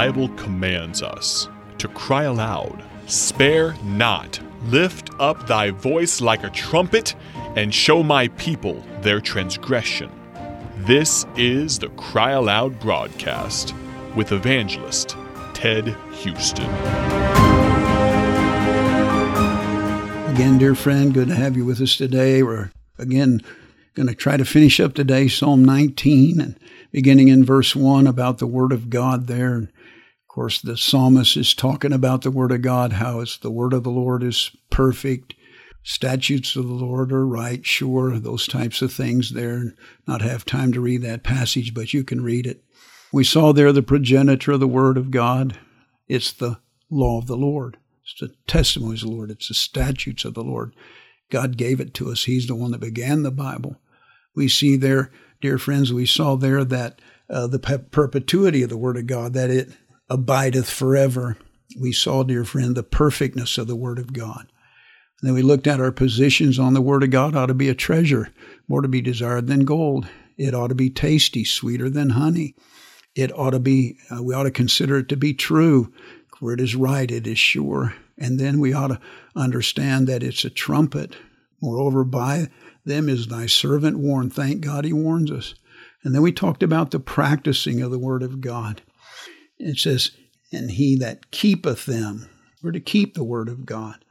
Bible commands us to cry aloud, Spare not, lift up thy voice like a trumpet, and show my people their transgression. This is the Cry Aloud broadcast with evangelist Ted Houston. Again, dear friend, good to have you with us today. We're again going to try to finish up today Psalm 19 and beginning in verse 1 about the Word of God there. Course, the psalmist is talking about the Word of God, how it's the Word of the Lord is perfect, statutes of the Lord are right, sure, those types of things there. Not have time to read that passage, but you can read it. We saw there the progenitor of the Word of God. It's the law of the Lord. It's the testimonies of the Lord. It's the statutes of the Lord. God gave it to us. He's the one that began the Bible. We see there, dear friends, we saw there that uh, the perpetuity of the Word of God, that it abideth forever. We saw, dear friend, the perfectness of the Word of God. And then we looked at our positions on the Word of God ought to be a treasure, more to be desired than gold. It ought to be tasty, sweeter than honey. It ought to be, uh, we ought to consider it to be true. Where it is right, it is sure. And then we ought to understand that it's a trumpet. Moreover, by them is thy servant warned. Thank God he warns us. And then we talked about the practicing of the word of God. It says, and he that keepeth them. We're to keep the word of God.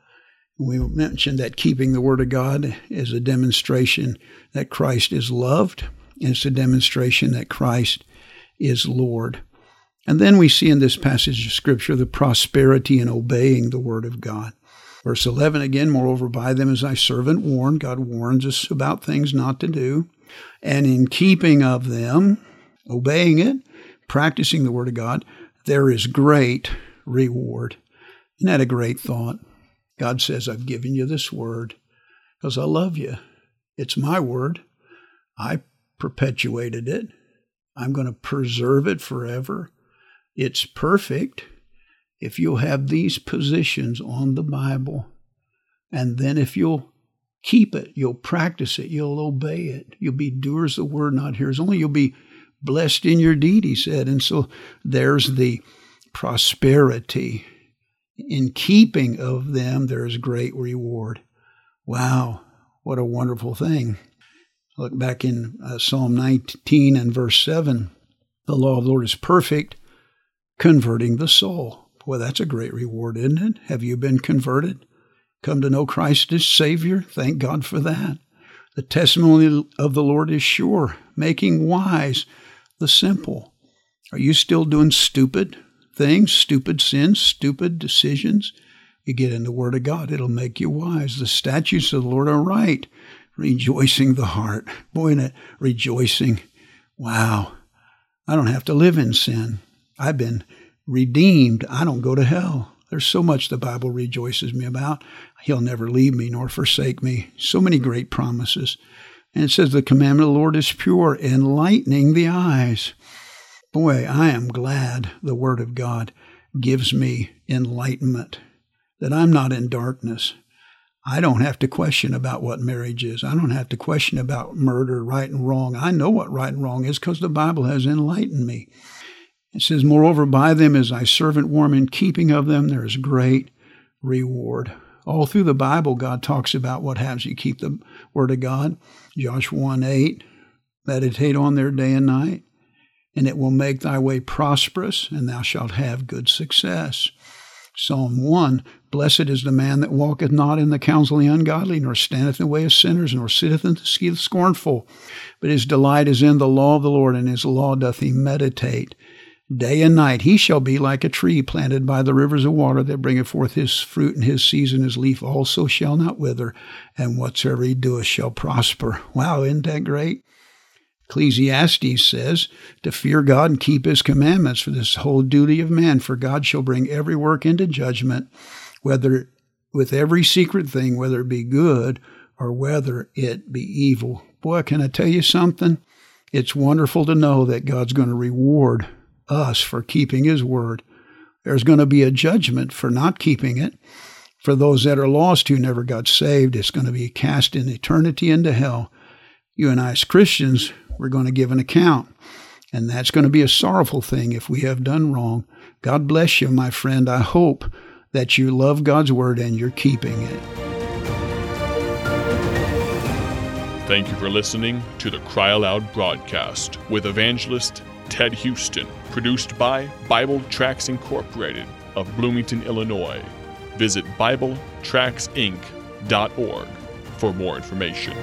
We mentioned that keeping the word of God is a demonstration that Christ is loved. And it's a demonstration that Christ is Lord. And then we see in this passage of Scripture the prosperity in obeying the Word of God. Verse 11 again, moreover, by them is thy servant warned. God warns us about things not to do. And in keeping of them, obeying it, practicing the Word of God, there is great reward. Isn't that a great thought? God says, I've given you this Word because I love you. It's my Word. I perpetuated it. I'm going to preserve it forever. It's perfect if you'll have these positions on the Bible. And then if you'll keep it, you'll practice it, you'll obey it, you'll be doers of the word, not hearers only. You'll be blessed in your deed, he said. And so there's the prosperity. In keeping of them, there is great reward. Wow, what a wonderful thing. Look back in uh, Psalm 19 and verse 7. The law of the Lord is perfect, converting the soul. Boy, that's a great reward, isn't it? Have you been converted? Come to know Christ as Savior? Thank God for that. The testimony of the Lord is sure, making wise the simple. Are you still doing stupid things, stupid sins, stupid decisions? You get in the Word of God, it'll make you wise. The statutes of the Lord are right, rejoicing the heart. Boy, in it, rejoicing. Wow. I don't have to live in sin. I've been redeemed. I don't go to hell. There's so much the Bible rejoices me about. He'll never leave me nor forsake me. So many great promises. And it says, The commandment of the Lord is pure, enlightening the eyes. Boy, I am glad the Word of God gives me enlightenment, that I'm not in darkness. I don't have to question about what marriage is. I don't have to question about murder, right and wrong. I know what right and wrong is because the Bible has enlightened me. It says, Moreover, by them is thy servant warm, in keeping of them there is great reward. All through the Bible, God talks about what happens. You keep the word of God. Joshua 1 8, meditate on there day and night, and it will make thy way prosperous, and thou shalt have good success. Psalm 1 Blessed is the man that walketh not in the counsel of the ungodly, nor standeth in the way of sinners, nor sitteth in the seat of the scornful. But his delight is in the law of the Lord, and his law doth he meditate Day and night he shall be like a tree planted by the rivers of water that bringeth forth his fruit in his season. His leaf also shall not wither, and whatsoever he doeth shall prosper. Wow, isn't that great? Ecclesiastes says to fear God and keep his commandments, for this whole duty of man. For God shall bring every work into judgment, whether with every secret thing, whether it be good or whether it be evil. Boy, can I tell you something? It's wonderful to know that God's going to reward us for keeping his word. There's going to be a judgment for not keeping it. For those that are lost who never got saved, it's going to be cast in eternity into hell. You and I, as Christians, we're going to give an account. And that's going to be a sorrowful thing if we have done wrong. God bless you, my friend. I hope that you love God's Word and you're keeping it. Thank you for listening to the Cry Aloud broadcast with evangelist Ted Houston, produced by Bible Tracts Incorporated of Bloomington, Illinois. Visit BibleTractsInc.org for more information.